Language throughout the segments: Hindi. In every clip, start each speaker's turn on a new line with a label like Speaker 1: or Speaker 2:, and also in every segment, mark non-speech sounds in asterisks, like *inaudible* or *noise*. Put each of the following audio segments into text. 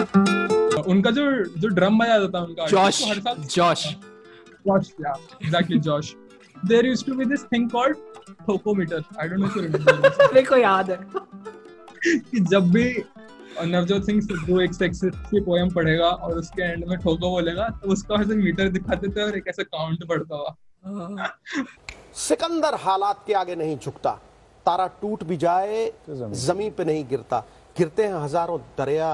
Speaker 1: उनका जो जो ड्रम बजाता था उनका
Speaker 2: जॉश
Speaker 1: हर साल
Speaker 2: जॉश।
Speaker 1: Josh, yeah, exactly, Josh. There used to be this thing called Thokometer. I don't know if you remember this. *laughs*
Speaker 2: मेरे को याद है।
Speaker 1: कि जब भी नवजोत सिंह सिद्धू एक सेक्सी की पोयम पढ़ेगा और उसके एंड में ठोको बोलेगा तो उसका ऐसे मीटर दिखाते थे और एक ऐसे काउंट बढ़ता हुआ।
Speaker 3: सिकंदर हालात के आगे नहीं झुकता। तारा टूट भी जाए ज़मीन पे नहीं गिरता। गिरते हैं हज़ारों दरिया।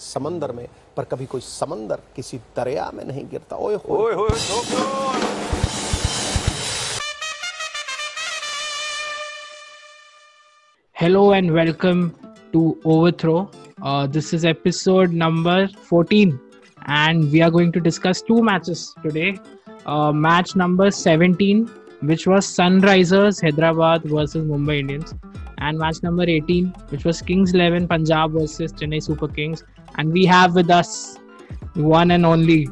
Speaker 3: समंदर में पर कभी कोई समंदर किसी दरिया में नहीं गिरता। ओए हो।
Speaker 2: Hello and welcome to overthrow this is episode number 14 and we are going to discuss two matches today match number 17 which was Sunrisers Hyderabad versus Mumbai Indians and match number 18, which was Kings 11 Punjab versus Chennai Super Kings. And we have with us one and only.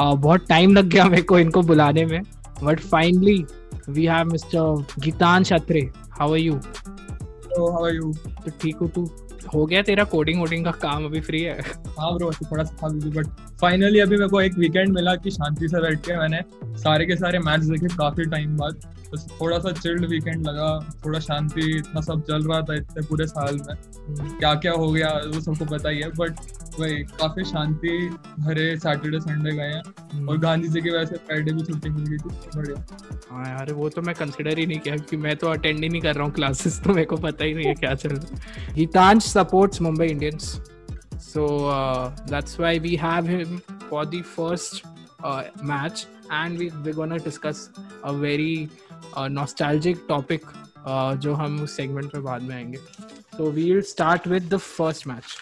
Speaker 2: Uh, बहुत टाइम लग गया मेरे को इनको बुलाने में but finally we have mister Geetansh Chhatre how are you
Speaker 1: तो how are you?
Speaker 2: तो ठीक हो तू हो गया तेरा कोडिंग वोडिंग का काम अभी फ्री है?
Speaker 1: हाँ ब्रो थोड़ा सा था बट फाइनली अभी मेरे को एक वीकेंड मिला कि शांति से बैठ के मैंने सारे के सारे मैच देखे काफ़ी टाइम बाद। बस थोड़ा सा चिल्ड वीकेंड लगा, थोड़ा शांति, इतना सब चल रहा था इतने पूरे साल में। क्या क्या हो गया, वो सबको पता ही है बट वही काफ़ी शांति भरे सैटरडे संडे गए हैं। और गांधी जी की वजह से फ्राइडे भी छुट्टी मिल गई थी। बढ़िया।
Speaker 2: हाँ यार वो तो मैं कंसिडर ही नहीं किया क्योंकि मैं तो अटेंड ही नहीं कर रहा हूँ क्लासेस तो मेरे को पता ही नहीं है क्या चल रहा है। Geetansh supports Mumbai Indians so that's why we have him for the first match and we we gonna discuss a very nostalgic topic जो हम उस सेगमेंट में बाद में आएँगे। So we will start with the first match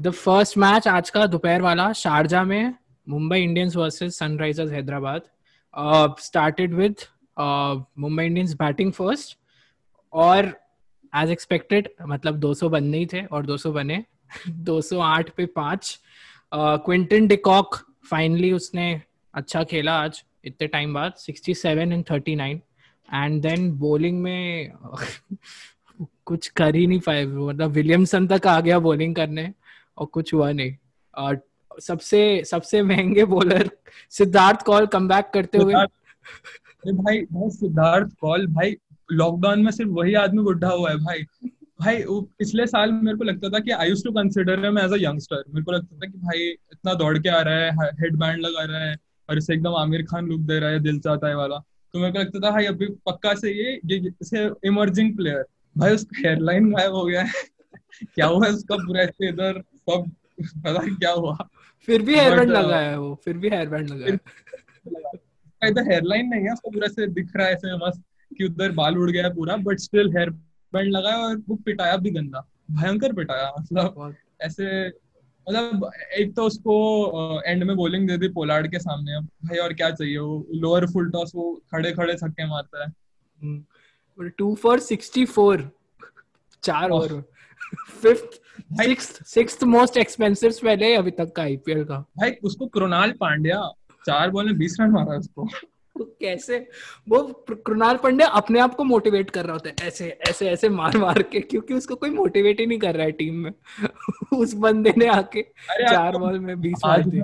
Speaker 2: the first match आज का दोपहर वाला, शारजा में Mumbai Indians versus Sunrisers Hyderabad. Started with Mumbai Indians batting first और एज एक्सपेक्टेड मतलब 200 बनने ही थे और 200 बने। *laughs* 208 पे पाँच। क्विंटन डिकॉक फाइनली उसने अच्छा खेला आज, इतने टाइम बाद 67 एंड 39 एंड देन बॉलिंग में, *laughs* कुछ कर ही नहीं पाए। मतलब विलियमसन तक आ गया बॉलिंग करने। और कुछ हुआ नहीं। और सबसे सबसे महँगे बॉलर सिद्धार्थ कौल कम करते हुए
Speaker 1: भाई भाई सिद्धार्थ कौल, भाई लॉकडाउन में सिर्फ़ वही आदमी बुढ़ा हुआ है, भाई। भाई, वो पिछले साल मेरे को लगता था कि I used to consider him as a youngster मेरे को लगता था कि भाई इतना दौड़ के आ रहा है हेड बैंड लगा रहा है, और इसे एकदम आमिर खान लुक दे रहा है, दिल चाहता है वाला। तो मेरे को लगता था, भाई, अभी पक्का से ये ये इसे इमर्जिंग प्लेयर भाई, उसका हेयरलाइन गायब हो गया है। *laughs* क्या हुआ है उसका पूरा इधर? सब पता नहीं क्या हुआ।
Speaker 2: फिर भी हेयर बैंड लगा है वो फिर भी हेयर बैंड लगा है।
Speaker 1: इधर हेयरलाइन नहीं है उसका पूरा से दिख रहा है ऐसे मस्त कि उधर बाल उड़ गया पूरा बट स्टिल हेयर बैंड लगा है और वो पिटाया भी गंदा भयंकर पिटाया मतलब ऐसे मतलब एक तो उसको एंड में बॉलिंग दे दी पोलार्ड के सामने अब भाई और क्या चाहिए वो लोअर फुल टॉस वो खड़े खड़े छक्के मारता है।
Speaker 2: टू फॉर सिक्सटी फोर चार। ओवर फिफ्थ
Speaker 1: भाई-
Speaker 2: सिक्स्थ मोस्ट एक्सपेंसिव स्पेल है अभी तक का आईपीएल का।
Speaker 1: भाई उसको कृणाल पांड्या चार बॉल में बीस रन मारा उसको।
Speaker 2: तो कैसे? वो कृणाल पांड्या अपने आप को मोटिवेट कर रहा होता है ऐसे ऐसे ऐसे मार मार के क्योंकि उसको कोई मोटिवेट ही नहीं कर रहा है टीम में। *laughs* उस बंदे ने आके चार बॉल में बीस मार दिए।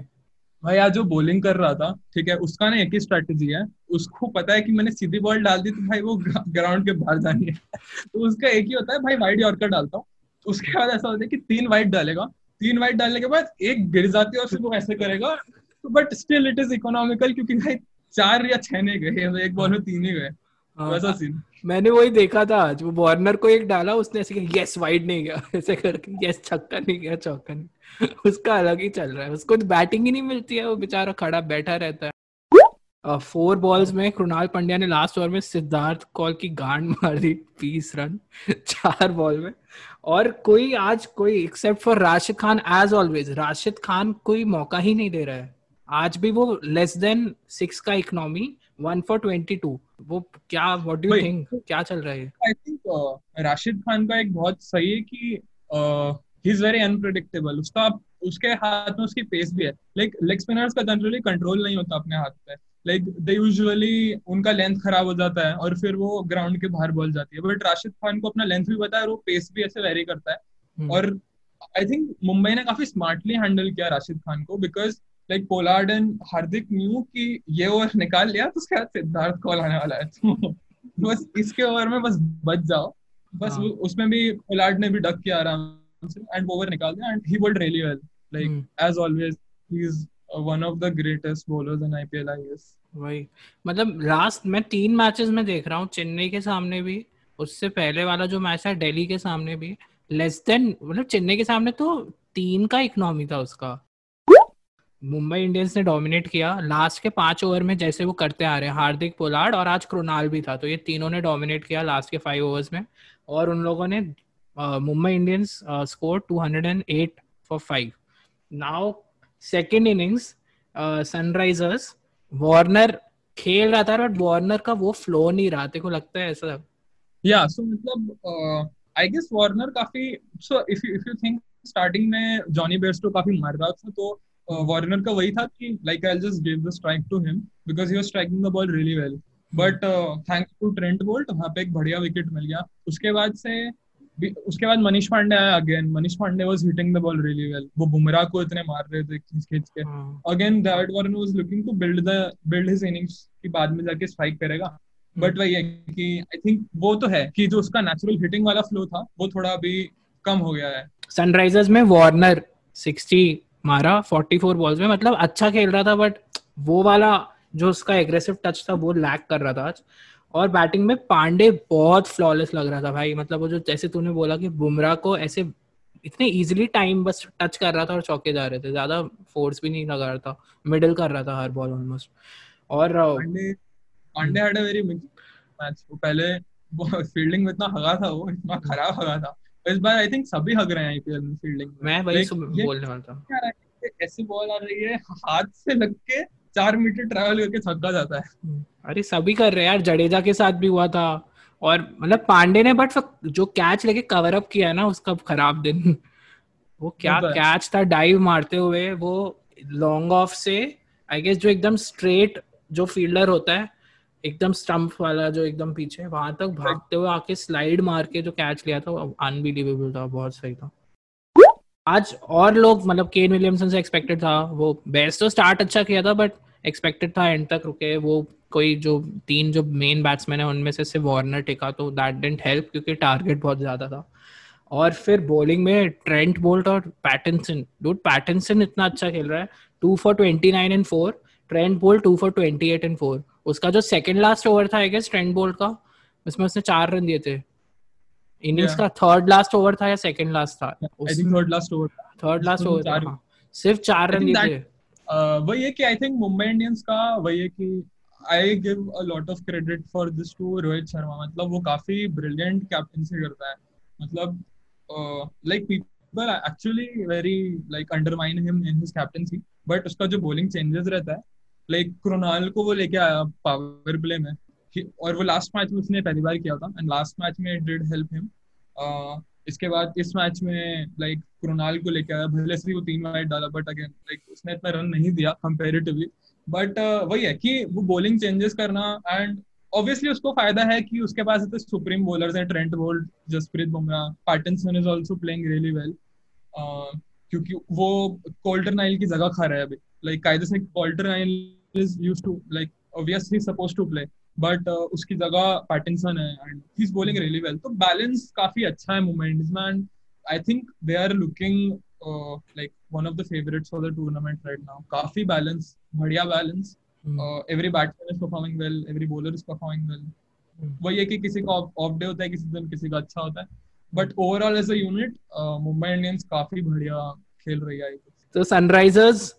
Speaker 1: भाई आज जो बॉलिंग कर रहा था ठीक है उसका ना एक ही स्ट्रेटेजी है उसको पता है कि मैंने सीधी बॉल डाल दी तो भाई वो ग्राउंड के बाहर जानी है। *laughs* तो उसका एक ही होता है भाई वाइड यॉर्कर डालता हूँ। उसके बाद ऐसा होता है कि तीन वाइड डालेगा। तीन वाइड डालने के बाद एक गिर जाती है और फिर वो ऐसे करेगा। तो but still it is economical क्योंकि भाई चार या छह नहीं गए एक बॉल में तीन ही गए।
Speaker 2: हाँ,
Speaker 1: वैसा सीन
Speaker 2: मैंने वही देखा था आज वो वार्नर को एक डाला उसने ऐसे किया यस वाइड नहीं गया। *laughs* ऐसे करके यस छक्का नहीं गया चौका नहीं *laughs* उसका अलग ही चल रहा है। उसको बैटिंग ही नहीं मिलती है वो बेचारा खड़ा बैठा रहता है। फोर बॉल्स में कृणाल पंड्या ने लास्ट ओवर में सिद्धार्थ कौल की गांड *laughs* मार दी बीस रन चार बॉल में। और कोई आज कोई except for Rashid Khan as always Rashid Khan कोई मौका ही नहीं दे रहा है। आज भी वो लेस देन सिक्स का economy one for twenty two वो क्या व्हाट डू यू थिंक क्या चल रहा है
Speaker 1: आई थिंक राशिद खान का एक बहुत सही है कि ही इज़ वेरी अनप्रिडिक्टेबल उसका उसके हाथ में उसकी पेस भी है। लाइक लेग स्पिनर्स का जनरली कंट्रोल नहीं होता अपने हाथ पे। लाइक दे यूजुअली उनका लेंथ खराब हो जाता है और फिर वो ग्राउंड के बाहर बॉल जाती है बट राशिद खान को अपना लेंथ भी पता है और वो पेस भी ऐसे वेरी करता है
Speaker 2: हम्म।
Speaker 1: और आई थिंक मुंबई ने काफ़ी स्मार्टली हैंडल किया राशिद खान को because like Pollard and Hardik knew कि ये ओवर निकाल लिया तो उसके बाद सिद्धार्थ कॉल आने वाला है तो *laughs* बस इसके ओवर में बस बच जाओ बस
Speaker 2: हाँ।
Speaker 1: उसमें भी पोलार्ड ने भी डक किया आराम से एंड ओवर निकाल दिया and he bowled really well
Speaker 2: like.
Speaker 1: As always he is one of the greatest bowlers in IPL I guess
Speaker 2: वही। मतलब लास्ट मैं तीन मैचेस में देख रहा हूँ, चेन्नई के सामने भी, उससे पहले वाला जो मैच है दिल्ली के सामने भी लेस देन मतलब चेन्नई के सामने तो तीन का इकोनॉमी था उसका। मुंबई इंडियंस ने डोमिनेट किया। लास्ट के पाँच ओवर में जैसे वो करते आ रहे हैं, हार्दिक पोलार्ड और आज कृणाल भी था तो ये तीनों ने डोमिनेट किया लास्ट के फाइव ओवर्स में। और उन लोगों ने Mumbai Indians score 208 for five now second innings Sunrisers Warner खेल रहा था बट वार्नर का वो फ्लो नहीं रहा। तेरे को लगता है ऐसा?
Speaker 1: या सो मतलब आई गेस वार्नर काफ़ी so if you if you think starting में जॉनी बेयरस्टो काफ़ी मार रहा था तो वार्नर का वही था कि like I just give the strike to him because he was striking the ball really well but thanks to Trent Boult वहाँ पे एक बढ़िया विकेट मिल गया। उसके बाद से उसके बाद मनीष पांडे आया again Manish Pandey was hitting the ball really well वो बुमराह को इतने मार रहे थे खींच खींच के.
Speaker 2: हाँ,
Speaker 1: again that Warner was looking to build the build his innings की बाद में जाके स्ट्राइक करेगा. बट वही है कि आई थिंक वो तो है कि जो उसका नेचुरल हिटिंग वाला फ्लो था वो थोड़ा अभी कम हो गया है।
Speaker 2: सनराइजर्स में वार्नर 60 मारा 44 बॉल्स में मतलब अच्छा खेल रहा था बट वो वाला जो उसका एग्रेसिव टच था वो लैक कर रहा था आज। और बैटिंग में पांडे बहुत फ्लॉलेस लग रहा था भाई। मतलब वो जो जैसे तूने बोला कि बुमराह को ऐसे इतने इजीली टाइम बस टच कर रहा था और चौके जा रहे थे। ज़्यादा फोर्स भी नहीं लगा रहा था। मिडिल कर रहा था हर बॉल ऑलमोस्ट और
Speaker 1: Pandey Pandey had a very match वो पहले फील्डिंग में इतना हगा था वो इतना खराब हगा था। इस बार आई थिंक सभी हग रहे हैं आईपीएल में फील्डिंग में।
Speaker 2: मैं वही बोलने वाला था।
Speaker 1: ऐसी बॉल आ रही है हाथ से लग के चार मीटर ट्रैवल करके छक्का जाता है।
Speaker 2: अरे सभी कर रहे हैं यार जडेजा के साथ भी हुआ था। और मतलब पांडे ने बट जो कैच लेके कवर अप किया है ना उसका खराब दिन। *laughs* वो क्या कैच था डाइव मारते हुए वो लॉन्ग ऑफ़ से आई गेस जो एकदम स्ट्रेट जो फील्डर होता है एकदम स्टंप वाला जो एकदम पीछे वहाँ तक भागते हुए आके स्लाइड मार के जो कैच लिया था अनबिलीवेबल था बहुत सही था। आज और लोग मतलब केन विलियमसन से एक्सपेक्टेड था वो बेस्ट तो स्टार्ट अच्छा किया था बट एक्सपेक्टेड था एंड तक रुके वो कोई जो तीन जो मेन बैट्समैन है उनमें से सिर्फ़ वार्नर टिका तो दैट डेंट हेल्प क्योंकि टारगेट बहुत ज़्यादा था। और फिर बॉलिंग में ट्रेंट बोल्ट और पैटिनसन डूड पैटिनसन इतना अच्छा खेल रहा है। Two for twenty nine and four Trent Boult two for twenty eight and four उसका जो सेकंड लास्ट ओवर था आई गेस ट्रेंट बोल्ट का उसमें उसने चार रन दिए थे। Innings
Speaker 1: Yeah.
Speaker 2: का थर्ड लास्ट ओवर था या सेकंड लास्ट था?
Speaker 1: I think
Speaker 2: third last
Speaker 1: over
Speaker 2: third
Speaker 1: last
Speaker 2: over सिर्फ़ चार रन दिए थे।
Speaker 1: वही है कि आई थिंक मुंबई इंडियंस का वही है कि I give a lot of credit for this to Rohit Sharma मतलब वो काफ़ी ब्रिलियंट कैप्टनसी करता है। मतलब like people actually very like undermine him in his captaincy but उसका जो बॉलिंग चेंजेस रहता है लाइक like, क्रोनाल को वो लेके आया पावर प्ले में। और वो लास्ट मैच में उसने पहली बार किया था एंड लास्ट मैच में डिड हेल्प हिम इसके बाद इस मैच में लाइक like, क्रोनाल को लेके आया। भले से वो तीन वाइड डाला बट अगेन लाइक उसने इतना रन नहीं दिया कंपेरेटिवली बट वही है कि वो बॉलिंग चेंजेस करना एंड ऑब्वियसली उसको फ़ायदा है कि उसके पास इतने सुप्रीम बॉलर्स हैं Trent Boult Jasprit Bumrah Pattinson is also playing really well क्योंकि वो कोल्टर नाइल की जगह खा रहा है अभी। लाइक कायदे से Coulter Nile is use to like obviously suppose to play but उसकी जगह पैटिनसन है and he is bowling really well तो बैलेंस काफ़ी अच्छा है इंडियंस में and I think they are looking Like one of the favourites for the tournament right now काफी बैलेंस बढ़िया balance every batsman is performing well every bowler is performing well वही है कि किसी का ऑफ डे होता है किसी दिन किसी का अच्छा होता है but overall as a unit Mumbai Indians काफी बढ़िया खेल रही है
Speaker 2: तो Sunrisers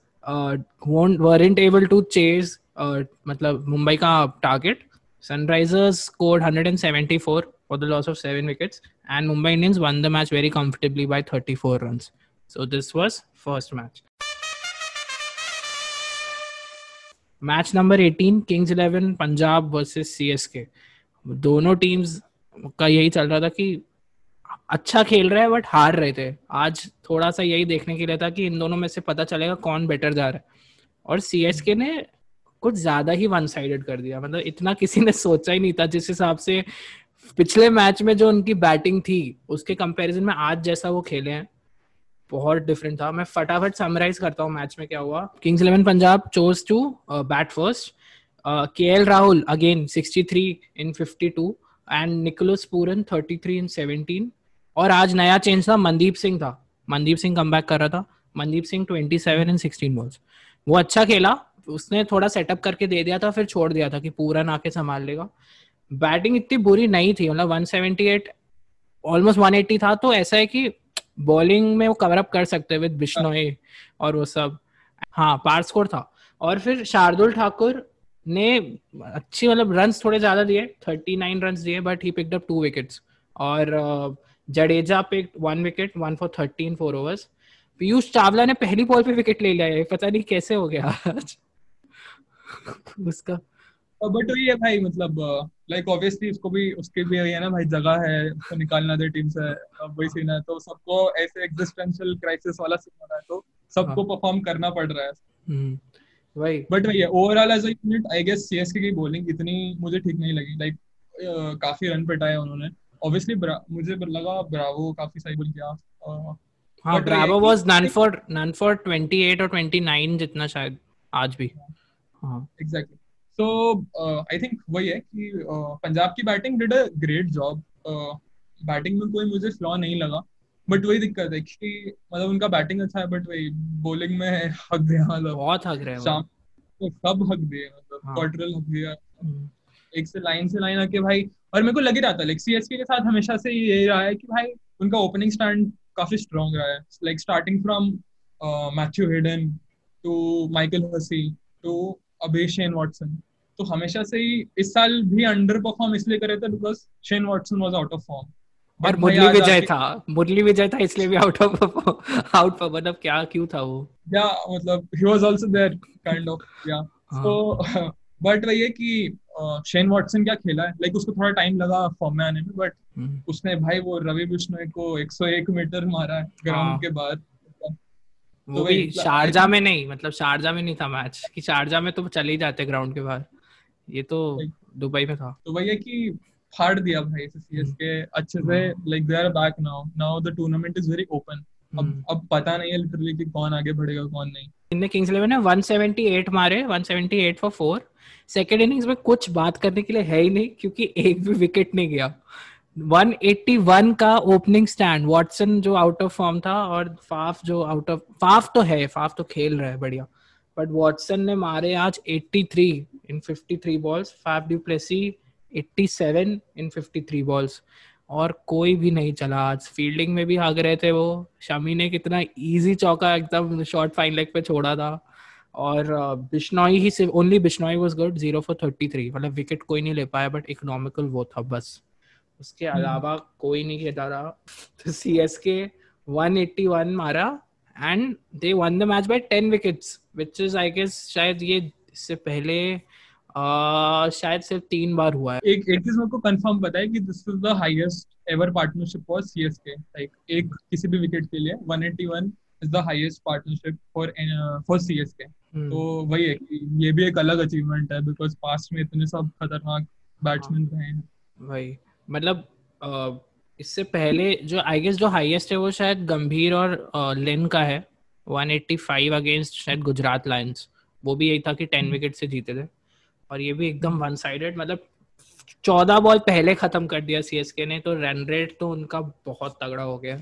Speaker 2: weren't able to chase uh, मतलब मुंबई का target Sunrisers scored 174 for the loss of seven wickets and Mumbai Indians won the match very comfortably by 34 runs. So this was first match. Match number 18 Kings 11 Punjab versus CSK दोनों टीम्स का यही चल रहा था कि अच्छा खेल रहा है बट हार रहे थे। आज थोड़ा सा यही देखने के लिए था कि इन दोनों में से पता चलेगा कौन बेटर जा रहा है। और सीएसके ने कुछ ज़्यादा ही वन साइडेड कर दिया। मतलब इतना किसी ने सोचा ही नहीं था, जिस हिसाब से पिछले मैच में जो उनकी बैटिंग थी, उसके कंपैरिजन में आज जैसा वो खेले हैं बहुत डिफरेंट था। मैं फटाफट समराइज करता हूँ मैच में क्या हुआ। Kings Eleven Punjab chose to bat first K L Rahul again 63 in 52 and Nicholas Pooran 33 in 17 और आज नया चेंज था मनदीप सिंह था। मनदीप सिंह कम कर रहा था। मनदीप सिंह 27 इन 16 बॉल्स वो अच्छा खेला। उसने थोड़ा सेटअप करके दे दिया था, फिर छोड़ दिया था कि पूरन आके संभाल लेगा। बैटिंग इतनी बुरी नहीं थी मतलब 178 ऑलमोस्ट 180 था। तो ऐसा है कि बॉलिंग में वो कवर अप कर सकते विद बिश्नोई और वो सब। हाँ पार स्कोर था। और फिर शार्दुल ठाकुर ने अच्छी मतलब रन थोड़े ज़्यादा दिए थर्टी नाइन रन दिए but he picked up two wickets और Jadeja pick one wicket one for thirteen four overs Piyush Chawla ने पहली बॉल पे विकेट ले लिया है पता नहीं कैसे हो गया आज। *laughs* उसका
Speaker 1: बट वही है भाई मतलब लाइक ऑब्वियसली उसको भी उसके भी है ना भाई जगह है उसको निकालना दे टीम से वही सीन है तो सबको ऐसे एग्जिस्टेंशियल क्राइसिस वाला सीन हो रहा है तो सबको परफॉर्म हाँ। करना पड़ रहा है। हम्म,
Speaker 2: वही।
Speaker 1: बट वही है overall as a unit I guess CSK की बॉलिंग इतनी मुझे ठीक नहीं लगी लाइक काफ़ी रन पिटाए उन्होंने। ऑब्वियसली मुझे लगा ब्रावो काफ़ी सही बोल किया
Speaker 2: हाँ Bravo was none for none for 28 और 29 जितना शायद आज भी।
Speaker 1: हाँ। एग्जैक्टली सो आई थिंक वही है कि uh, पंजाब की batting did a great job batting में कोई मुझे फ्लॉ नहीं लगा बट वही दिक्कत है कि मतलब उनका बैटिंग अच्छा है बट वही बॉलिंग में हक दिया मतलब
Speaker 2: बहुत हक रहे
Speaker 1: शाम तो सब हक दिए मतलब क्वार्टरल हाँ। हक दिया। एक से लाइन से लाइन आके भाई और मेरे को लग ही रहा था लाइक सीएसके के साथ हमेशा से ये रहा है कि भाई उनका ओपनिंग स्टैंड काफ़ी स्ट्रॉन्ग रहा है like starting from Matthew Hayden to Michael Hussey to अभी शेन वॉटसन। तो हमेशा से ही इस साल भी अंडर परफॉर्म इसलिए करे थे because Shane Watson was out of form
Speaker 2: और मुरली विजय था। मुरली विजय था इसलिए भी आउट ऑफ़ आउट ऑफ़ मतलब क्या क्यों था वो?
Speaker 1: या मतलब he was also there kind of या। सो बट *laughs* वही है कि शेन वॉटसन क्या खेला है? लाइक उसको थोड़ा टाइम लगा फॉर्म में आने में बट हम्म। उसने भाई वो रवि बिश्नोई को 101 मीटर मारा है ग्राउंड हाँ। के बाद।
Speaker 2: वो तो भी शारजा में नहीं मतलब शारजा में नहीं था मैच कि शारजा में तो चले ही जाते ग्राउंड के बाहर। ये तो दुबई में था।
Speaker 1: तो वही है कि फाड़ दिया भाई सीएसके हम्म। अच्छे से like they are back now now the tournament is very open अब हम्म। अब पता नहीं है लिटरली कि कौन आगे बढ़ेगा कौन नहीं।
Speaker 2: इनने किंग्स 11 ने 178 मारे 178 फॉर 4 सेकंड इनिंग्स में कुछ बात करने के लिए है ही नहीं क्योंकि एक भी विकेट नहीं गया। 181 का ओपनिंग स्टैंड वॉटसन जो आउट ऑफ़ फॉर्म था और फाफ जो आउट ऑफ़ फाफ तो है फाफ तो खेल रहा है, बढ़िया। बट वॉटसन ने मारे आज 83 in 53 balls Faf du Plessis 87 in 53 balls और कोई भी नहीं चला आज। फील्डिंग में भी भाग रहे थे वो। शमी ने कितना इजी चौका, एकदम शॉर्ट फाइन लेग पे छोड़ा था। और बिश्नोई ही सिर्फ़ only Bishnoi was good zero for thirty three मतलब विकेट कोई नहीं ले पाया बट इकोनॉमिकल वो था, बस। उसके हम्म। अलावा कोई नहीं खेला रहा। तो C S K one eighty one मारा and they won the match by ten wickets which is I guess शायद ये इससे पहले uh, शायद सिर्फ़ तीन बार हुआ है।
Speaker 1: एक एक चीज़ मेरे को कंफर्म पता है कि this is the highest ever partnership for CSK like एक किसी भी विकेट के लिए 181 is the highest partnership for for CSK तो वही है कि ये भी एक अलग अचीवमेंट है बिकॉज़ पास्ट में इतने सब खतरनाक बैट्समैन रहे हैं।
Speaker 2: वही। मतलब uh, इससे पहले जो आई गेस जो हाईएस्ट है वो शायद गंभीर और लिन का है। 185 अगेंस्ट शायद गुजरात लायंस वो भी यही था कि 10 विकेट से जीते थे। और ये भी एकदम वन साइडेड मतलब चौदह बॉल पहले खत्म कर दिया सीएसके ने तो रन रेट तो उनका बहुत तगड़ा हो गया।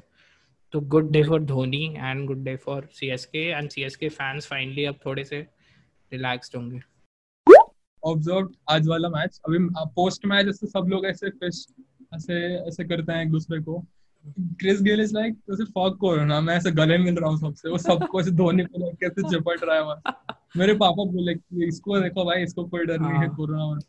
Speaker 2: तो good day for Dhoni and good day for CSK and CSK fans finally अब थोड़े से रिलैक्स्ड होंगे।
Speaker 1: ऑब्ज़र्व आज वाला मैच अभी पोस्ट मैच ऐसे सब लोग ऐसे फिस्ट ऐसे ऐसे करते हैं एक दूसरे को। क्रिस गेल इज़ लाइक जैसे फॉक को ना मैं ऐसे गले मिल रहा हूँ सबसे। वो सबको ऐसे धोनी को लेकर कैसे चिपट रहा है वहाँ मेरे पापा बोले कि इसको देखो भाई इसको कोई डर नहीं है हाँ। कोरोना में.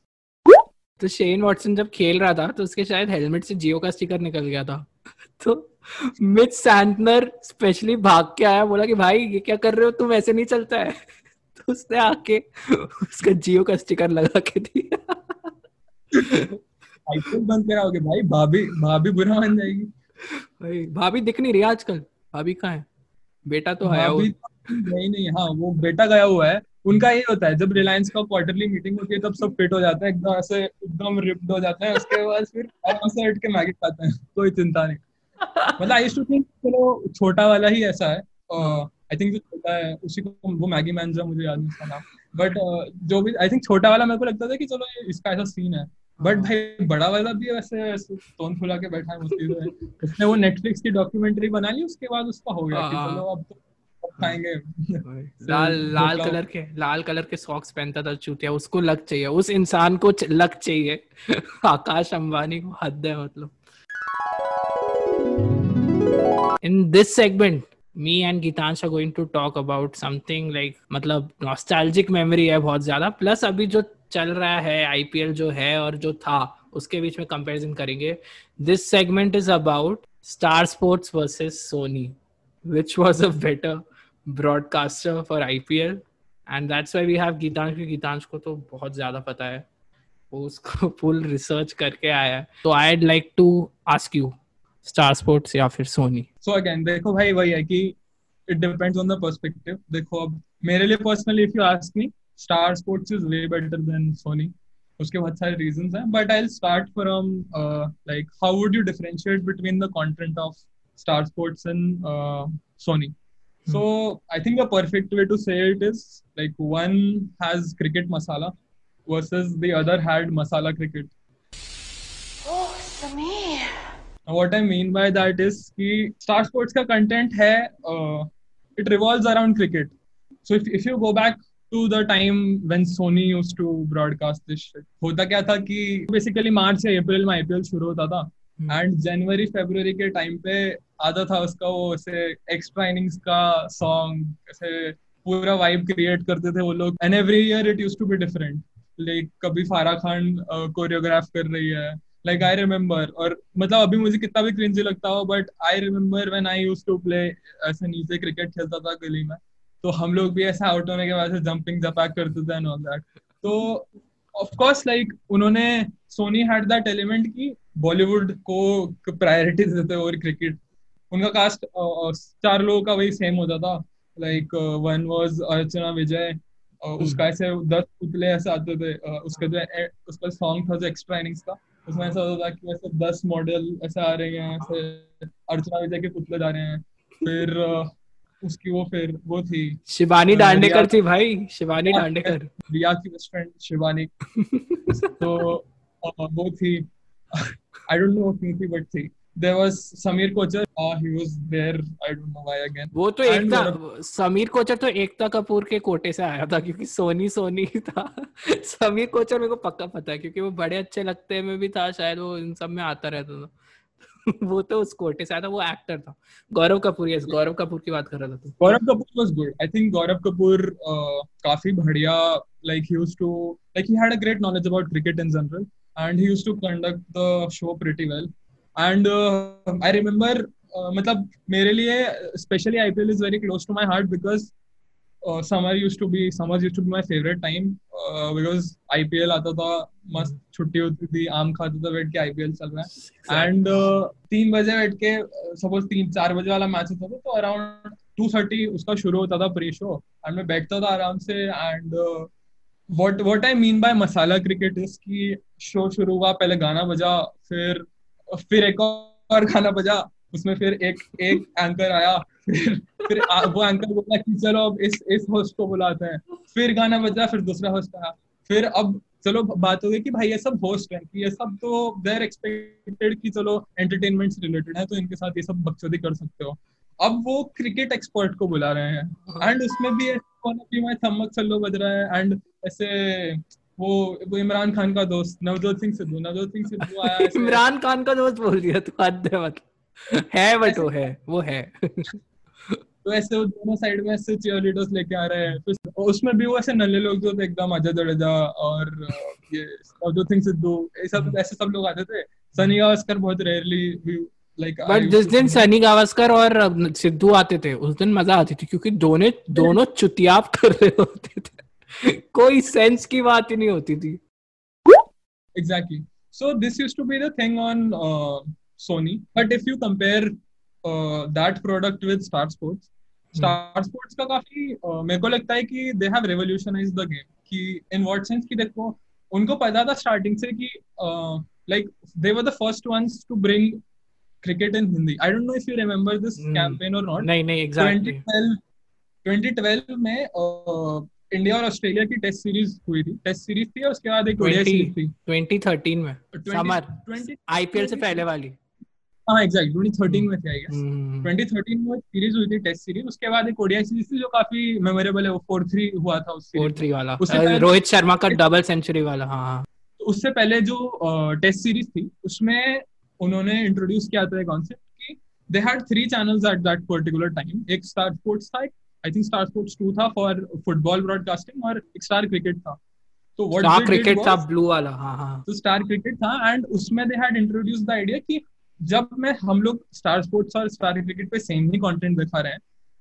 Speaker 2: तो शेन वॉटसन जब खेल रहा था तो उसके शायद हेलमेट से जियो का स्टिकर निकल गया था। *laughs* तो मिच सैंटनर स्पेशली भाग के आया बोला कि भाई ये क्या कर रहे हो? तुम ऐसे नहीं चलता है। *laughs* उसने आके उसका जियो का स्टिकर लगा के दिया। *laughs*
Speaker 1: आईपीएल बंद कराओगे भाई भाभी भाभी बुरा मान जाएगी।
Speaker 2: भाई भाभी दिख नहीं रही आजकल। भाभी कहाँ है? बेटा तो आया हुआ।
Speaker 1: नहीं नहीं हाँ वो बेटा गया हुआ है। उनका ये होता है जब रिलायंस का क्वार्टरली मीटिंग होती है तब सब फिट हो जाते हैं एकदम ऐसे एकदम रिप्ड हो जाते हैं उसके बाद फिर से हट के मैगी खाते हैं। कोई चिंता नहीं। मतलब आई टू थिंक चलो छोटा वाला ही ऐसा है। आई थिंक जो छोटा है उसी को वो मैगी मैन जो मुझे याद नहीं उसका नाम। बट जो भी आई थिंक छोटा वाला मेरे को लगता था कि चलो ये इसका ऐसा सीन है। बट भाई बड़ा वाला भी वैसे तोन फुला के बैठा है मुझे उसने वो नेटफ्लिक्स की डॉक्यूमेंटरी बना ली उसके बाद उसका हो गया कि चलो अब तो खाएँगे।
Speaker 2: लाल *laughs* लाल कलर के लाल कलर के सॉक्स पहनता था चूतिया उसको लग चाहिए उस इंसान को लग चाहिए। *laughs* आकाश अंबानी को हद है मतलब। In this segment me and Geetansh are going to talk about something like मतलब नॉस्टैल्जिक मेमोरी है बहुत ज़्यादा। प्लस अभी जो चल रहा है आईपीएल जो है और जो था, उसके बीच में कंपैरिजन करेंगे। This segment is about star sports versus Sony which was a better broadcaster for IPL and that's why we have Geetansh की गीतांश को तो बहुत ज़्यादा पता है। वो उसको फुल रिसर्च करके आया है। तो I like to ask you star sports या फिर सोनी
Speaker 1: सो अगेन देखो भाई वही है कि it depends on the perspective देखो अब मेरे लिए personally if you ask me star sports is way better than Sony उसके बहुत सारे रीजंस हैं but I start from like how would you differentiate between the content of star sports and Sony so i think the perfect way to say it is like one has cricket masala versus the other had masala cricket.
Speaker 4: Oh Sameer.
Speaker 1: What I mean by that is कि star sports का कंटेंट है it it around cricket so if if you go back to to the time when Sony used to broadcast this होता क्या था कि बेसिकली मार्च से अप्रैल में आईपीएल शुरू होता था एंड जनवरी फेब्रुवरी के टाइम पे आता था उसका वो ऐसे एक्स्ट्रा इनिंग्स का सॉन्ग ऐसे पूरा वाइब क्रिएट करते थे वो लोग. And every year it use to be different like कभी फारा खान कोरियोग्राफ कर रही है लाइक आई रिमेम्बर और मतलब अभी मुझे कितना भी क्रिंजी लगता हो but I remember when I use to play ऐसे नीचे क्रिकेट खेलता था गली में। तो हम लोग भी ऐसा आउट होने के बाद से जंपिंग जपैक करते थे एंड ऑल दैट तो ऑफ़ कोर्स लाइक उन्होंने सोनी हैड दैट एलिमेंट की बॉलीवुड को प्रायोरिटी देते और क्रिकेट उनका कास्ट चार लोगों का वही सेम होता था। Like one was Archana Vijay उसका ऐसे दस पुतले ऐसे आते थे। उसका जो उसका सॉन्ग था जो एक्स्ट्रा इनिंग्स का। उसमें ऐसा होता था कि ऐसे दस मॉडल ऐसे आ रहे हैं ऐसे अर्चना विजय के पुतले जा रहे हैं फिर उसकी वो फिर वो थी
Speaker 2: शिवानी डांडेकर थी भाई शिवानी डांडेकर।
Speaker 1: रिया की बेस्ट फ्रेंड शिवानी। *laughs* तो वो थी आई डोंट नो क्यों थी बट थी। There was Samir Kochar. Uh, he was there. I don't know why again.
Speaker 2: वो तो एकता समीर कोचर तो एकता कपूर के कोटे से आया था क्योंकि सोनी सोनी था। समीर कोचर मेरे को पक्का पता है क्योंकि वो बड़े अच्छे लगते में भी था शायद वो इन सब में आता रहता था। *laughs* वो तो उस कोटे से आया था वो एक्टर था। गौरव कपूर यस गौरव कपूर की बात कर रहा था तू।
Speaker 1: Gaurav Kapoor was good I think Gaurav Kapoor काफ़ी बढ़िया like he used to like he had a great knowledge about cricket in general and he used to conduct the show pretty well and I remember मतलब मेरे लिए specially IPL is very close to my heart because summer use to be summer use to be my favourite time because IPL आता था मस्त छुट्टी होती थी आम खाते थे बैठ के आईपीएल चल रहा है। एंड uh, तीन बजे बैठ के सपोज़ तीन चार बजे वाला मैच होता था तो अराउंड टू थर्टी उसका शुरू होता था प्री शो एंड मैं बैठता था आराम से and what what I mean by masala cricket is की शो शुरू हुआ पहले गाना बजा फिर फिर एक और गाना बजा उसमें फिर एक एक एंकर आया फिर फिर वो एंकर बोला कि चलो अब इस इस होस्ट को बुलाते हैं। फिर गाना बजा फिर दूसरा होस्ट आया। फिर अब चलो बात हो गई कि भाई ये सब होस्ट है कि ये सब तो देर एक्सपेक्टेड कि चलो एंटरटेनमेंट से रिलेटेड है तो इनके साथ ये सब बकचोदी कर सकते हो। अब वो क्रिकेट एक्सपर्ट को बुला रहे हैं। एंड उसमें भी थम्मक सल्लो बज रहा है एंड ऐसे वो वो इमरान खान का दोस्त नवजोत सिंह सिद्धू नवजोत सिंह सिद्धू आया
Speaker 2: इमरान खान का दोस्त बोल दिया तू हद है मतलब है बट वो है वो है।
Speaker 1: तो ऐसे वो दोनों साइड में ऐसे चीयर लीडर्स लेके आ रहे हैं। फिर उसमें भी वो ऐसे नल्ले लोग जो थे एकदम अजय जडेजा और ये नवजोत सिंह सिद्धू ये सब ऐसे सब लोग आते थे। सनी गावस्कर बहुत रेयरली
Speaker 2: लाइक बट जिस दिन सनी गावस्कर और सिद्धू आते थे उस दिन मज़ा आती थी क्योंकि दोनों दोनों चुतियाप कर रहे होते थे। कोई सेंस की बात ही नहीं होती थी।
Speaker 1: Exactly so this used to be the thing on Sony but if you compare that product with star sports star sports का काफ़ी uh, मेरे को लगता है कि they have revolutionize the game कि इन व्हाट सेंस कि देखो उनको पता था स्टार्टिंग से कि like they were the first ones to bring cricket in Hindi I don't know if you remember this campaign और नॉट
Speaker 2: नहीं नहीं एग्जैक्टली
Speaker 1: 2012 2012 में इंडिया और ऑस्ट्रेलिया की टेस्ट सीरीज़ हुई थी। टेस्ट सीरीज़ थी और उसके बाद एक ओडीआई सीरीज़ थी।
Speaker 2: 2013 में। समर। आईपीएल से पहले वाली।
Speaker 1: हाँ एग्जैक्ट 2013 में थी आई गेस
Speaker 2: हम्म,
Speaker 1: 2013 में सीरीज़ हुई थी टेस्ट सीरीज़ उसके बाद एक ओडीआई सीरीज़ थी जो काफ़ी मेमोरेबल है वो 4-3 हुआ था उस
Speaker 2: फोर
Speaker 1: सीरीज़
Speaker 2: थ्री वाला। रोहित शर्मा का डबल सेंचुरी वाला हाँ हाँ।
Speaker 1: तो उससे पहले जो टेस्ट सीरीज़ थी उसमें उन्होंने इंट्रोड्यूस किया था कॉन्सेप्ट कि they had three channels at that particular time एक स्टार स्पोर्ट्स था आई थिंक स्टार स्पोर्ट्स 2 था फॉर फुटबॉल ब्रॉडकास्टिंग और एक स्टार क्रिकेट था। तो व्हाट
Speaker 2: स्टार क्रिकेट था ब्लू वाला हाँ हाँ।
Speaker 1: तो स्टार क्रिकेट था एंड उसमें they had introduce the idea कि जब मैं हम लोग स्टार स्पोर्ट्स और स्टार क्रिकेट पे सेम ही कंटेंट दिखा रहे हैं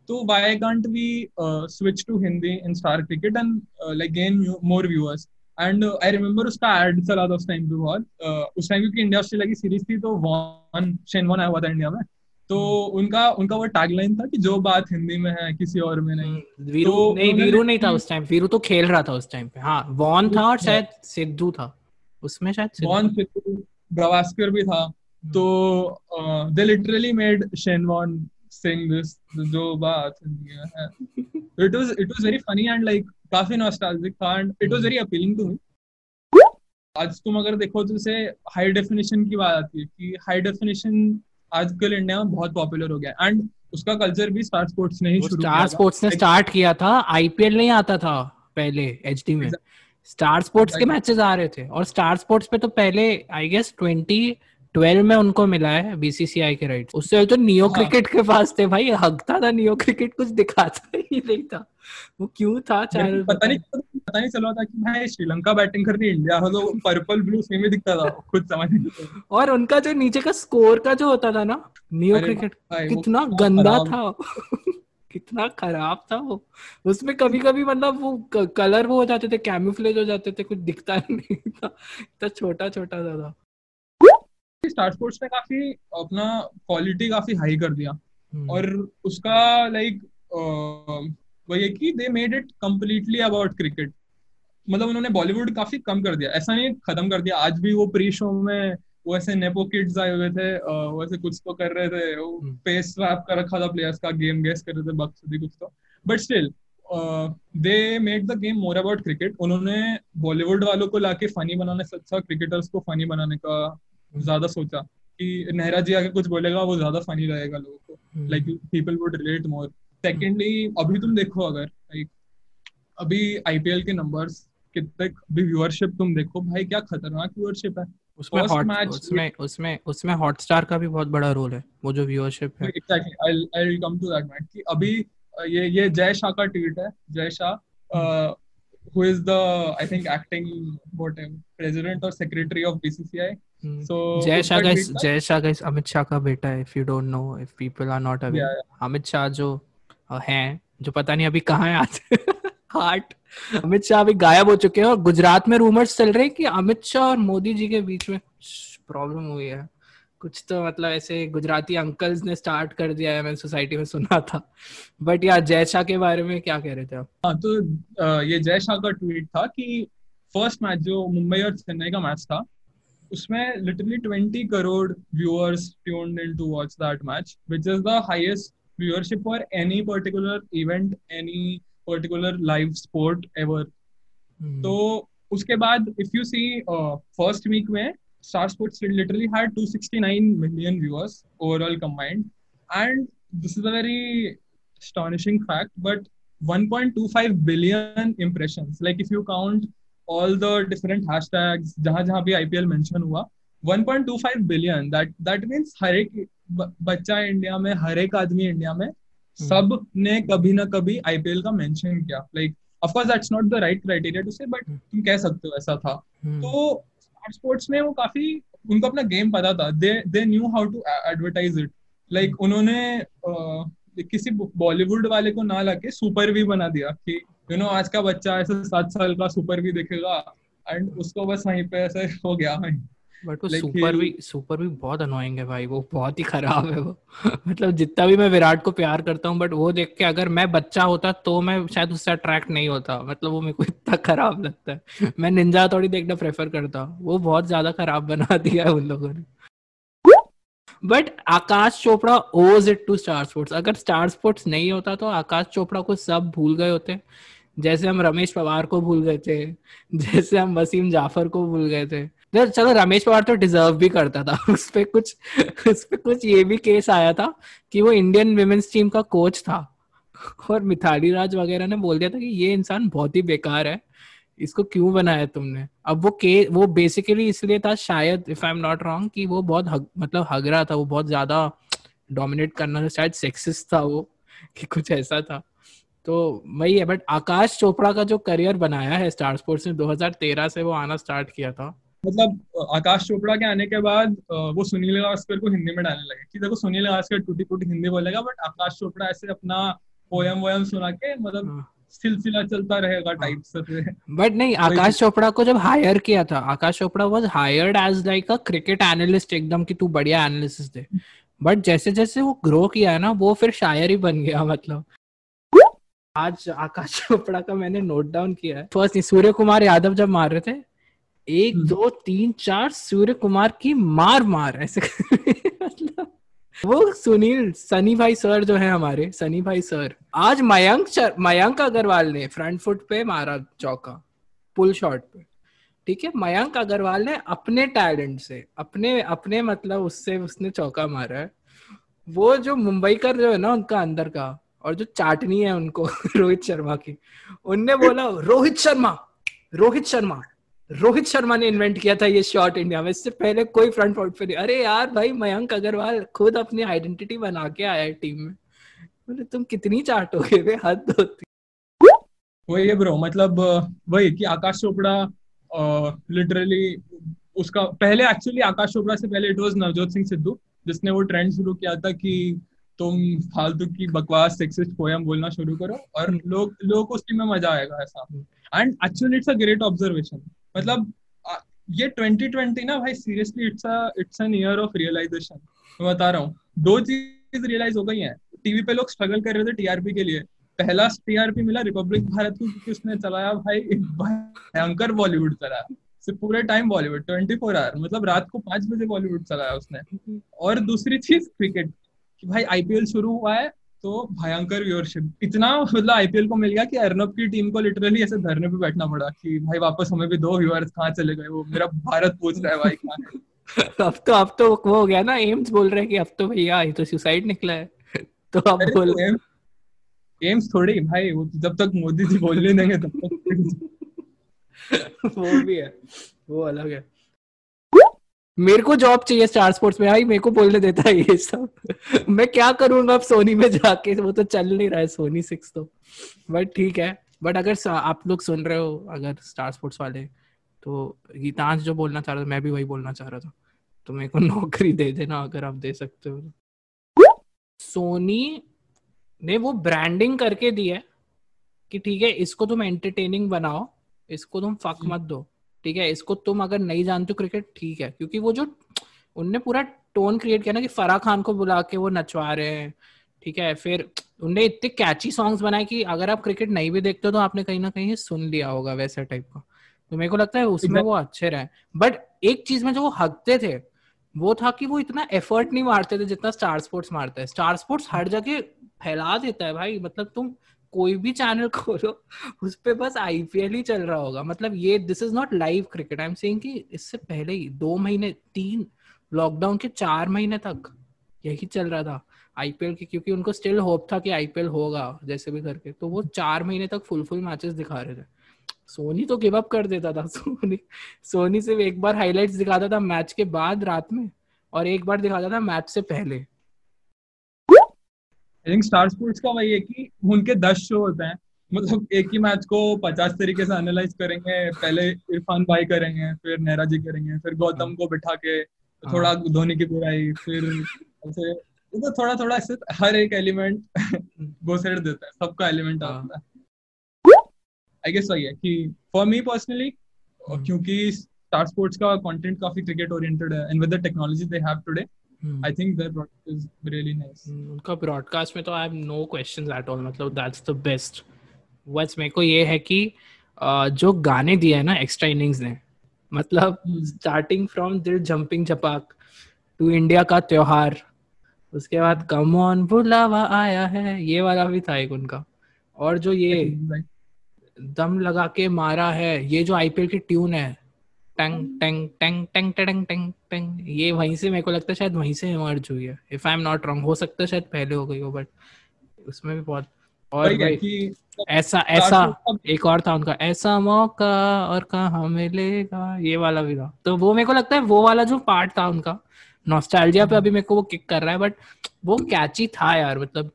Speaker 1: तो why can't we switch to Hindi in star cricket and like gain more viewers and I remember उसका एड चला था उस टाइम पे बहुत। Uh, उस टाइम क्योंकि इंडिया ऑस्ट्रेलिया की सीरीज़ थी तो वॉन शेन वॉन आया हुआ था इंडिया में। तो उनका उनका वो टैगलाइन था कि जो बात हिंदी में है किसी और में नहीं।
Speaker 2: हम्म, वीरू
Speaker 1: तो
Speaker 2: नहीं वीरू नहीं था उस टाइम वीरू तो खेल रहा था उस टाइम पे। हाँ वॉन था और शायद सिद्धू था। उसमें शायद
Speaker 1: वॉन सिद्धू गवास्कर भी था। तो they literally made Shane Warne sing this जो बात हिंदी में है। It was it was very funny and like काफ़ी नॉस्टैल्जिक था and it was very appealing to me आज तुम अगर देखो तो जैसे हाई डेफिनेशन की बात आती है कि हाई डेफिनेशन आजकल इंडिया में बहुत पॉपुलर हो गया एंड उसका कल्चर भी स्टार स्पोर्ट्स ने ही शुरू किया
Speaker 2: स्टार स्पोर्ट्स ने स्टार्ट किया था आईपीएल नहीं आता था पहले एचडी में। स्टार स्पोर्ट्स के. मैचेस आ रहे थे। और स्टार स्पोर्ट्स पे तो पहले आई गेस 2012 में उनको मिला है बीसीसीआई के राइट उससे तो नियो
Speaker 1: हाँ।
Speaker 2: क्रिकेट के पास थे भाई हकता था नियो क्रिकेट कुछ दिखाता ही नहीं था। वो क्यों था चैनल
Speaker 1: पता नहीं पता नहीं चला था कि भाई श्रीलंका बैटिंग कर रही है इंडिया तो पर्पल ब्लू सेम ही दिखता था खुद समझ नहीं
Speaker 2: और उनका जो नीचे का स्कोर का जो होता था ना नियो क्रिकेट कितना गंदा था कितना खराब था वो। उसमें कभी कभी मतलब वो कलर वो हो जाते थे कैम्यूफ्लेज हो जाते थे कुछ दिखता ही नहीं था। इतना छोटा छोटा सा था।
Speaker 1: स्टार स्पोर्ट्स ने काफ़ी अपना क्वालिटी काफ़ी हाई कर दिया।
Speaker 2: हम्म,
Speaker 1: और उसका लाइक वही है कि they made it completely about cricket मतलब उन्होंने बॉलीवुड काफ़ी कम कर दिया। ऐसा नहीं खत्म कर दिया। आज भी वो प्री शो में वो ऐसे नेपो किड्स आए हुए थे वो ऐसे कुछ तो कर रहे थे। वो
Speaker 2: हम्म।
Speaker 1: पेस स्वैप कर रखा था प्लेयर्स का गेम गेस कर रहे थे बक्सदी कुछ तो। But still they made the game more about cricket उन्होंने बॉलीवुड वालों को लाके फनी बनाने से अच्छा क्रिकेटर्स को फनी बनाने का ज़्यादा सोचा कि नेहरा जी आके कुछ बोलेगा वो ज़्यादा फनी रहेगा लोगों को। Like people would relate more secondly अभी तुम देखो अगर लाइक अभी आईपीएल के नंबर्स कितने व्यूअरशिप तुम देखो भाई क्या खतरनाक व्यूअरशिप है।
Speaker 2: उसमें हॉट उसमें उसमें उसमें हॉटस्टार का भी बहुत बड़ा रोल है वो जो व्यूअरशिप है।
Speaker 1: Exactly I come to that mat कि अभी ये ये जय शाह का ट्वीट है। Jay Shah who is the I think acting what president और
Speaker 2: secretary
Speaker 1: of
Speaker 2: BCCI so Jay Shah Shah guys Amit Shah का बेटा है if you don't know if people are not
Speaker 1: Yeah,
Speaker 2: aware Amit Shah जो हैं जो पता नहीं अभी कहाँ है आज। *laughs* हार्ट अमित शाह अभी गायब हो चुके हैं और गुजरात में रूमर्स चल रहे हैं कि अमित शाह और मोदी जी के बीच में प्रॉब्लम हुई है। कुछ तो मतलब ऐसे गुजराती अंकल्स ने स्टार्ट कर दिया है मैंने सोसाइटी में सुना था। बट यार जय शाह के बारे में क्या कह रहे थे आप?
Speaker 1: हाँ तो ये जय शाह का ट्वीट था कि फ़र्स्ट मैच जो मुंबई और चेन्नई का मैच था उसमें literally 20 crore viewers tuned in to watch that match which is the highest viewership for any particular event any particular live sport ever तो उसके बाद if you see first week में star sports literally had 269 million viewers overall combined. And this is a very astonishing fact but 1.25 billion impressions. Like if you count all the different hashtags जहाँ जहाँ भी IPL mention हुआ 1.25 billion. That that means हर एक बच्चा इंडिया में हर एक आदमी इंडिया में सबने कभी ना कभी आईपीएल का मेंशन किया. Like of course that's not the right criteria to say but तुम कह सकते हो ऐसा था.
Speaker 2: हम्म,
Speaker 1: तो स्पोर्ट्स में वो काफ़ी उनको अपना गेम पता था. They they knew how to advertise it like उन्होंने किसी बॉलीवुड वाले को ना लाके सुपर भी बना दिया कि यू नो आज का बच्चा ऐसे सात साल का सुपर भी देखेगा एंड उसको बस वहीं पे ऐसे हो गया भाई
Speaker 2: बट वो सुपर भी सुपर भी बहुत अनोइंग है भाई वो बहुत ही खराब है वो। *laughs* मतलब जितना भी मैं विराट को प्यार करता हूँ बट वो देख के अगर मैं बच्चा होता तो मैं शायद उससे अट्रैक्ट नहीं होता। मतलब वो मेरे को इतना खराब लगता है। मैं निंजा थोड़ी देखना प्रेफर करता हूँ। वो बहुत ज़्यादा खराब बना दिया है उन लोगों ने। But Akash Chopra owes it to star sports अगर स्टार स्पोर्ट्स नहीं होता तो आकाश चोपड़ा को सब भूल गए होते। जैसे हम रमेश पवार को भूल गए थे, जैसे हम वसीम जाफ़र को भूल गए थे। चलो रमेश पवार तो डिजर्व भी करता था। *laughs* उस पे कुछ, उस पे कुछ ये भी केस आया था कि वो इंडियन विमेन्स टीम का कोच था। और मिथाली राज वगैरह ने बोल दिया था कि ये इंसान बहुत ही बेकार है। इसको क्यों बनाया तुमने? अब वो के वो बेसिकली इसलिए था शायद if I am not wrong कि वो बहुत हग, मतलब हग रहा था वो बहुत ज़्यादा डोमिनेट करना था शायद सेक्सिस्ट था वो *laughs* कि कुछ ऐसा था। तो वही है बट आकाश चोपड़ा का जो करियर बनाया है स्टार स्पोर्ट्स में 2013 से वो आना स्टार्ट किया था।
Speaker 1: मतलब आकाश चोपड़ा के आने के बाद वो सुनील गावस्कर को हिंदी में डालने लगे। कि देखो सुनील गावस्कर टूटी फूटी हिंदी बोलेगा बट आकाश चोपड़ा ऐसे अपना पोयम वोयम सुना के मतलब
Speaker 2: हाँ।
Speaker 1: सिलसिला चलता रहेगा टाइप से
Speaker 2: बट नहीं आकाश चोपड़ा को जब हायर किया था Akash Chopra was hired as like a cricket analyst एकदम कि तू बढ़िया एनालिसिस दे। बट जैसे जैसे वो ग्रो किया है ना वो फिर शायर ही बन गया मतलब। आज आकाश चोपड़ा का मैंने नोट डाउन किया है। फ़र्स्ट सूर्य कुमार यादव जब मार रहे थे एक
Speaker 1: हम्म।
Speaker 2: दो तीन चार सूर्य कुमार की मार मार ऐसे मतलब। वो सुनील, सनी भाई सर जो है हमारे, सनी भाई सर। आज मयंक मयंक अग्रवाल ने फ्रंट फुट पे मारा चौका पुल शॉट पे। ठीक है? मयंक अग्रवाल ने अपने टैलेंट से, अपने अपने मतलब उससे उसने चौका मारा है। वो जो मुंबई कर जो है ना उनका अंदर का, और जो चाटनी है उनको, *laughs* रोहित शर्मा की, उनने बोला, रोहित शर्मा रोहित शर्मा। रोहित शर्मा ने इन्वेंट किया था ये शॉट इंडिया में। इससे पहले कोई फ्रंट फुट पे नहीं। अरे यार भाई, मयंक अग्रवाल खुद अपनी आइडेंटिटी बना के आया है टीम में। बोले, तुम कितनी चाटोगे वे? हद होती
Speaker 1: वही है ब्रो मतलब वही कि आकाश चोपड़ा लिटरली उसका, पहले एक्चुअली आकाश चोपड़ा से पहले इट वाज नवजोत सिंह सिद्धू, जिसने वो ट्रेंड शुरू किया था कि तुम फालतू की बकवास सेक्सिस्ट पोयम बोलना शुरू करो और लोग, लोगों को उसकी में मज़ा आएगा ऐसा। And actually it's a great observation मतलब ये 2020 ना भाई seriously it's it's an year of realization मैं बता रहा हूँ दो चीज़ रियलाइज़ हो गई हैं। टीवी पे लोग स्ट्रगल कर रहे थे टीआरपी के लिए। पहला टीआरपी मिला रिपब्लिक भारत को क्योंकि उसने चलाया भाई एक भयंकर बॉलीवुड चलाया सिर्फ़ पूरे time Bollywood twenty four hour मतलब रात को पाँच बजे बॉलीवुड चलाया उसने। और दूसरी चीज़ क्रिकेट कि भाई आईपीएल शुरू हुआ है तो भयंकर व्यूअरशिप इतना मतलब आईपीएल को मिल गया कि अर्नब की टीम को लिटरली ऐसे धरने पे बैठना पड़ा कि भाई वापस हमें भी दो व्यूअर्स कहाँ चले गए वो? मेरा भारत पूछ रहा है भाई कहाँ *laughs*
Speaker 2: अब तो अब तो वो हो गया ना एम्स बोल रहे हैं कि अब तो भैया ये तो सुसाइड निकला है। *laughs* तो अब बोल
Speaker 1: तो एम, एम्स थोड़ी भाई वो तो जब तक मोदी जी बोल नहीं देंगे तब तक *laughs*
Speaker 2: वो भी है वो अलग है। मेरे को जॉब चाहिए स्टार स्पोर्ट्स में भाई मेरे को बोलने देता है ये सब। मैं क्या करूँगा अब सोनी में जाके? वो तो चल नहीं रहा है सोनी सिक्स तो। बट ठीक है। बट अगर आप लोग सुन रहे हो अगर स्टार स्पोर्ट्स वाले तो गीतांश जो बोलना चाह रहा था मैं भी वही बोलना चाह रहा था। तो मेरे को *laughs* नौकरी दे देना अगर आप दे सकते हो। सोनी ने वो ब्रांडिंग करके दी है कि ठीक है इसको तुम एंटरटेनिंग बनाओ इसको तुम फक मत दो। ठीक है इसको तुम अगर नहीं जानते हो क्रिकेट ठीक है क्योंकि वो जो उनने पूरा टोन क्रिएट किया ना कि फराह खान को बुला के वो नचवा रहे हैं ठीक है फिर उनने इतने कैची सॉन्ग्स बनाए कि अगर आप क्रिकेट नहीं भी देखते हो तो आपने कहीं ना कहीं सुन लिया होगा वैसे टाइप का। तो मेरे को लगता है उसमें वो अच्छे रहे। बट एक चीज़ में जो वो हकते थे वो था कि वो इतना एफर्ट नहीं मारते थे जितना स्टार स्पोर्ट्स मारता है। स्टार स्पोर्ट्स हर जगह फैला देता है भाई मतलब तुम कोई भी चैनल खोलो, उस पे बस आईपीएल ही चल रहा होगा। मतलब ये this is not live cricket I am saying कि इससे पहले ही, दो महीने, तीन लॉकडाउन के चार महीने तक यही चल रहा था आईपीएल की, क्योंकि उनको स्टिल होप था कि आईपीएल होगा, जैसे भी करके। तो वो चार महीने तक फुल फुल मैचेस दिखा रहे थे। सोनी तो गिव अप कर देता था। *laughs* सोनी सोनी सिर्फ़ एक बार हाइलाइट्स दिखाता था मैच के बाद रात में, और एक बार दिखाता था मैच से पहले।
Speaker 1: आई थिंक स्टार स्पोर्ट्स का वही है कि उनके दस शो होते हैं मतलब एक ही मैच को पचास तरीके से एनालाइज करेंगे पहले इरफान भाई करेंगे फिर नेहरा जी करेंगे फिर गौतम को बिठा के थोड़ा धोनी की बुराई फिर ऐसे तो थोड़ा थोड़ा ऐसे हर एक एलिमेंट *laughs* घोसेड़ देता है सबका एलिमेंट
Speaker 2: हाँ।
Speaker 1: आता है आई गेस वही है कि फॉर मी पर्सनली क्योंकि स्टार स्पोर्ट्स का कंटेंट काफ़ी क्रिकेट ओरिएंटेड है and with the technology they
Speaker 2: have
Speaker 1: today. I think their product is really
Speaker 2: nice उनका ब्रॉडकास्ट में तो I have no questions at all मतलब दैट्स द बेस्ट बस मेरे को ये है कि जो गाने दिए हैं ना एक्स्ट्रा इनिंग्स ने मतलब
Speaker 1: Hmm.
Speaker 2: स्टार्टिंग फ्रॉम दिल जंपिंग चपाक टू इंडिया का त्योहार उसके बाद कम ऑन बुलावा आया है ये वाला भी था एक उनका। और जो ये दम लगा के मारा है ये जो आईपीएल की ट्यून है टंग टंग टंग टंग टंग टंग टंग। ये वहीं से मेरे को लगता है शायद वहीं से इमर्ज हुई है। If I am not wrong हो सकता है शायद पहले हो गई हो बट उसमें भी बहुत और भाई ऐसा ऐसा एक और था उनका ऐसा मौका और कहाँ मिलेगा? ये वाला भी था। तो वो मेरे को लगता है वो वाला जो पार्ट था उनका नॉस्टैल्जिया पे अभी मेरे को वो किक कर रहा है बट वो कैची था यार मतलब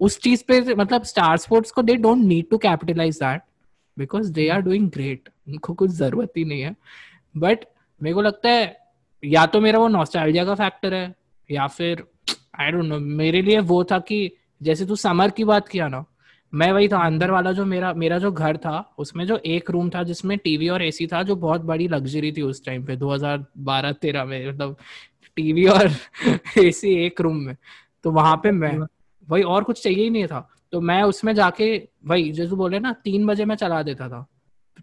Speaker 2: उस चीज़ पे मतलब स्टार स्पोर्ट्स को they don't need to capitalize that because they are doing great उनको कुछ ज़रूरत ही नहीं है। बट मेरे को लगता है या तो मेरा वो नॉस्टैल्जिया का फैक्टर है या फिर आई डोंट नो मेरे लिए वो था कि जैसे तू समर की बात किया ना मैं वही था अंदर वाला जो मेरा मेरा जो घर था उसमें जो एक रूम था जिसमें टीवी और एसी था जो बहुत बड़ी लग्जरी थी उस टाइम पे 2012-13 में मतलब टीवी और *laughs* एसी एक रूम में। तो वहाँ पे मैं वही और कुछ चाहिए ही नहीं था। तो मैं उसमें जाके वही जैसे बोले ना तीन बजे मैं चला देता था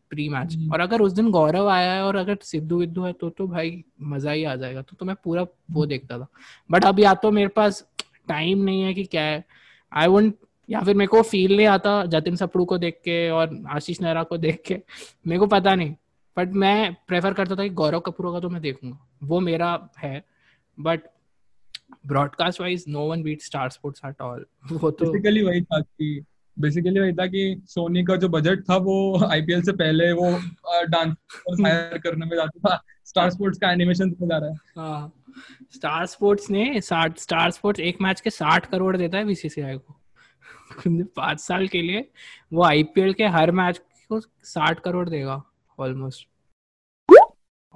Speaker 2: प्री मैच
Speaker 1: हम्म।
Speaker 2: और अगर उस दिन गौरव आया है और अगर सिद्धू विद्धू है तो तो भाई मज़ा ही आ जाएगा। तो तो मैं पूरा वो देखता था। बट अब या तो मेरे पास टाइम नहीं है कि क्या है। आई वोंट या फिर मेरे को फील नहीं आता जतिन सपड़ू को देख के और आशीष नेहरा को देख के। मेरे को पता नहीं। बट मैं प्रेफर करता था कि गौरव कपूर का तो मैं देखूँगा। वो मेरा है। But broadcast wise no one beat star sports at all वो तो
Speaker 1: बेसिकली वही था कि बेसिकली वही था कि सोनी का जो बजट था वो आईपीएल से पहले वो डांस हायर करने में जाता था। स्टार स्पोर्ट्स का एनिमेशन पे जा रहा है।
Speaker 2: हाँ। स्टार स्पोर्ट्स ने साठ स्टार स्पोर्ट्स एक मैच के साठ करोड़ देता है बीसीसीआई को। *laughs* पाँच साल के लिए वो आईपीएल के हर मैच को साठ करोड़ देगा almost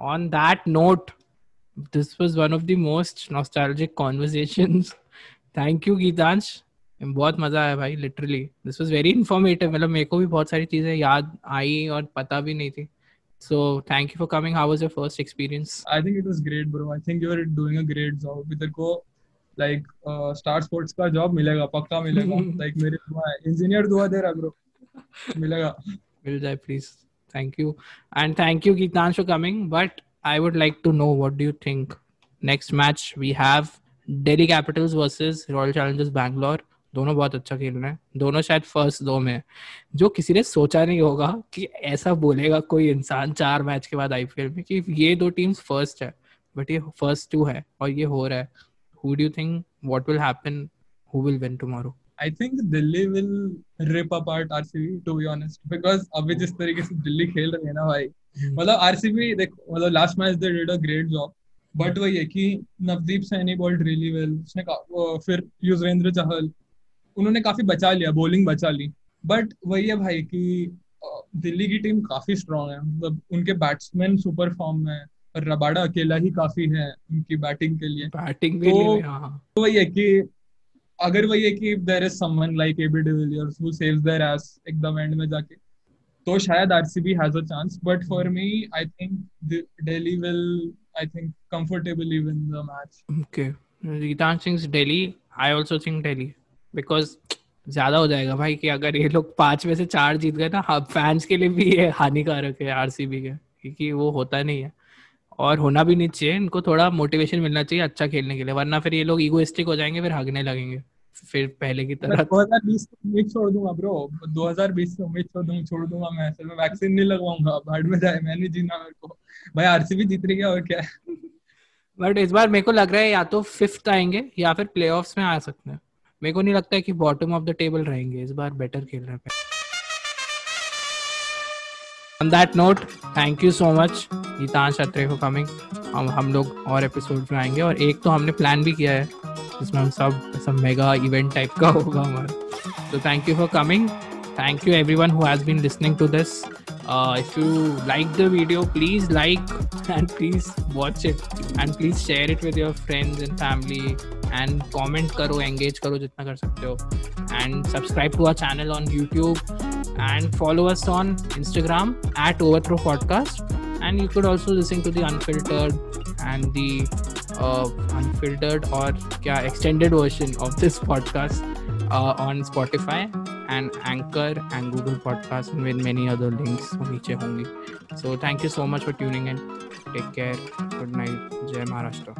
Speaker 2: on that note This was one of the most nostalgic conversations *laughs* thank you Geetansh बहुत मजा आया भाई literally this was very informative मतलब मेरे को भी बहुत सारी चीजें याद आई और पता भी नहीं थी So thank you for coming. How was your first experience?
Speaker 1: I think it was great, bro. I think you are doing a great job. इधर को like uh, Star Sports का job मिलेगा पक्का मिलेगा. *laughs* like मेरे दुआ है. Engineer दुआ दे रहा bro. मिलेगा. *laughs*
Speaker 2: Will I please? Thank you. And thank you, Geetansh, for coming. But I would like to know what do you think? Next match we have Delhi Capitals versus Royal Challengers Bangalore. दोनों बहुत अच्छा खेल रहे हैं। दोनों शायद फ़र्स्ट दो में जो किसी ने सोचा नहीं होगा कि ऐसा बोलेगा कोई इंसान चार मैच के बाद आईपीएल में कि ये दो टीम्स फ़र्स्ट है बट ये फ़र्स्ट टू है और ये हो रहा है। Who do you think what will happen who will win tomorrow
Speaker 1: I think Delhi will rip apart RCB to be honest because अभी जिस तरीके से दिल्ली खेल रहे हैं ना भाई मतलब RCB देख मतलब last match they did a great job but वही है कि Navdeep Saini bowled really well उसने फिर युजवेंद्र चहल उन्होंने काफ़ी बचा लिया बॉलिंग बचा ली. बट वही है भाई कि दिल्ली की टीम काफ़ी स्ट्रांग है. मतलब उनके बैट्समैन सुपर फॉर्म में रबाडा अकेला ही काफ़ी है उनकी बैटिंग के लिए.
Speaker 2: बैटिंग
Speaker 1: तो-
Speaker 2: हाँ
Speaker 1: तो वही है कि अगर वही है कि there is someone like AB de Villiers who saves their ass एकदम एंड में जाके तो शायद RCB has a chance but for me I think Delhi will I think comfortably win the match
Speaker 2: Okay. Ritan thinks Delhi. I also think Delhi. Because ज़्यादा हो जाएगा भाई कि अगर ये लोग पाँच में से चार जीत गए ना फैंस के लिए भी ये हानिकारक है आरसीबी के, क्योंकि वो होता नहीं है और होना भी नहीं चाहिए इनको थोड़ा मोटिवेशन मिलना चाहिए अच्छा खेलने के लिए, वरना फिर ये लोग ईगोइस्टिक हो जाएँगे, फिर हगने लगेंगे फिर पहले की तरह
Speaker 1: 2020 से उम्मीद छोड़ दूँगा ब्रो 2020 से उम्मीद छोड़ दूँगा छोड़ दूँगा मैं। फिर मैं वैक्सीन नहीं लगवाऊँगा भाड़ में जाए मैं नहीं जीना मेरे को। भाई आरसीबी जीत रही है और क्या?
Speaker 2: बट इस बार मेरे को लग रहा है या तो फिफ्थ आएँगे या फिर प्लेऑफ्स में आ सकते हैं। मेरे को नहीं लगता है कि बॉटम ऑफ़ द टेबल रहेंगे इस बार बेटर खेल रहे हैं। On that note, thank you so much, Geetansh Atre for coming. हम हम लोग और एपिसोड में आएँगे और एक तो हमने प्लान भी किया है। जिसमें हम सब सब मेगा इवेंट टाइप का होगा हमारा। तो thank you for coming thank you every one has been listening to this if you like the video please like and please watch it and please share it with your friends and family and comment करो एंगेज करो जितना कर सकते हो. And subscribe to our channel on YouTube and follow us on Instagram at over throw podcast and you could also listen to the unfiltered and the uh, unfiltered or yeah, extended version of this podcast uh, on Spotify and Anchor and Google Podcast with many other links niche. So thank you so much for tuning in. Take care. Good night. Jai Maharashtra.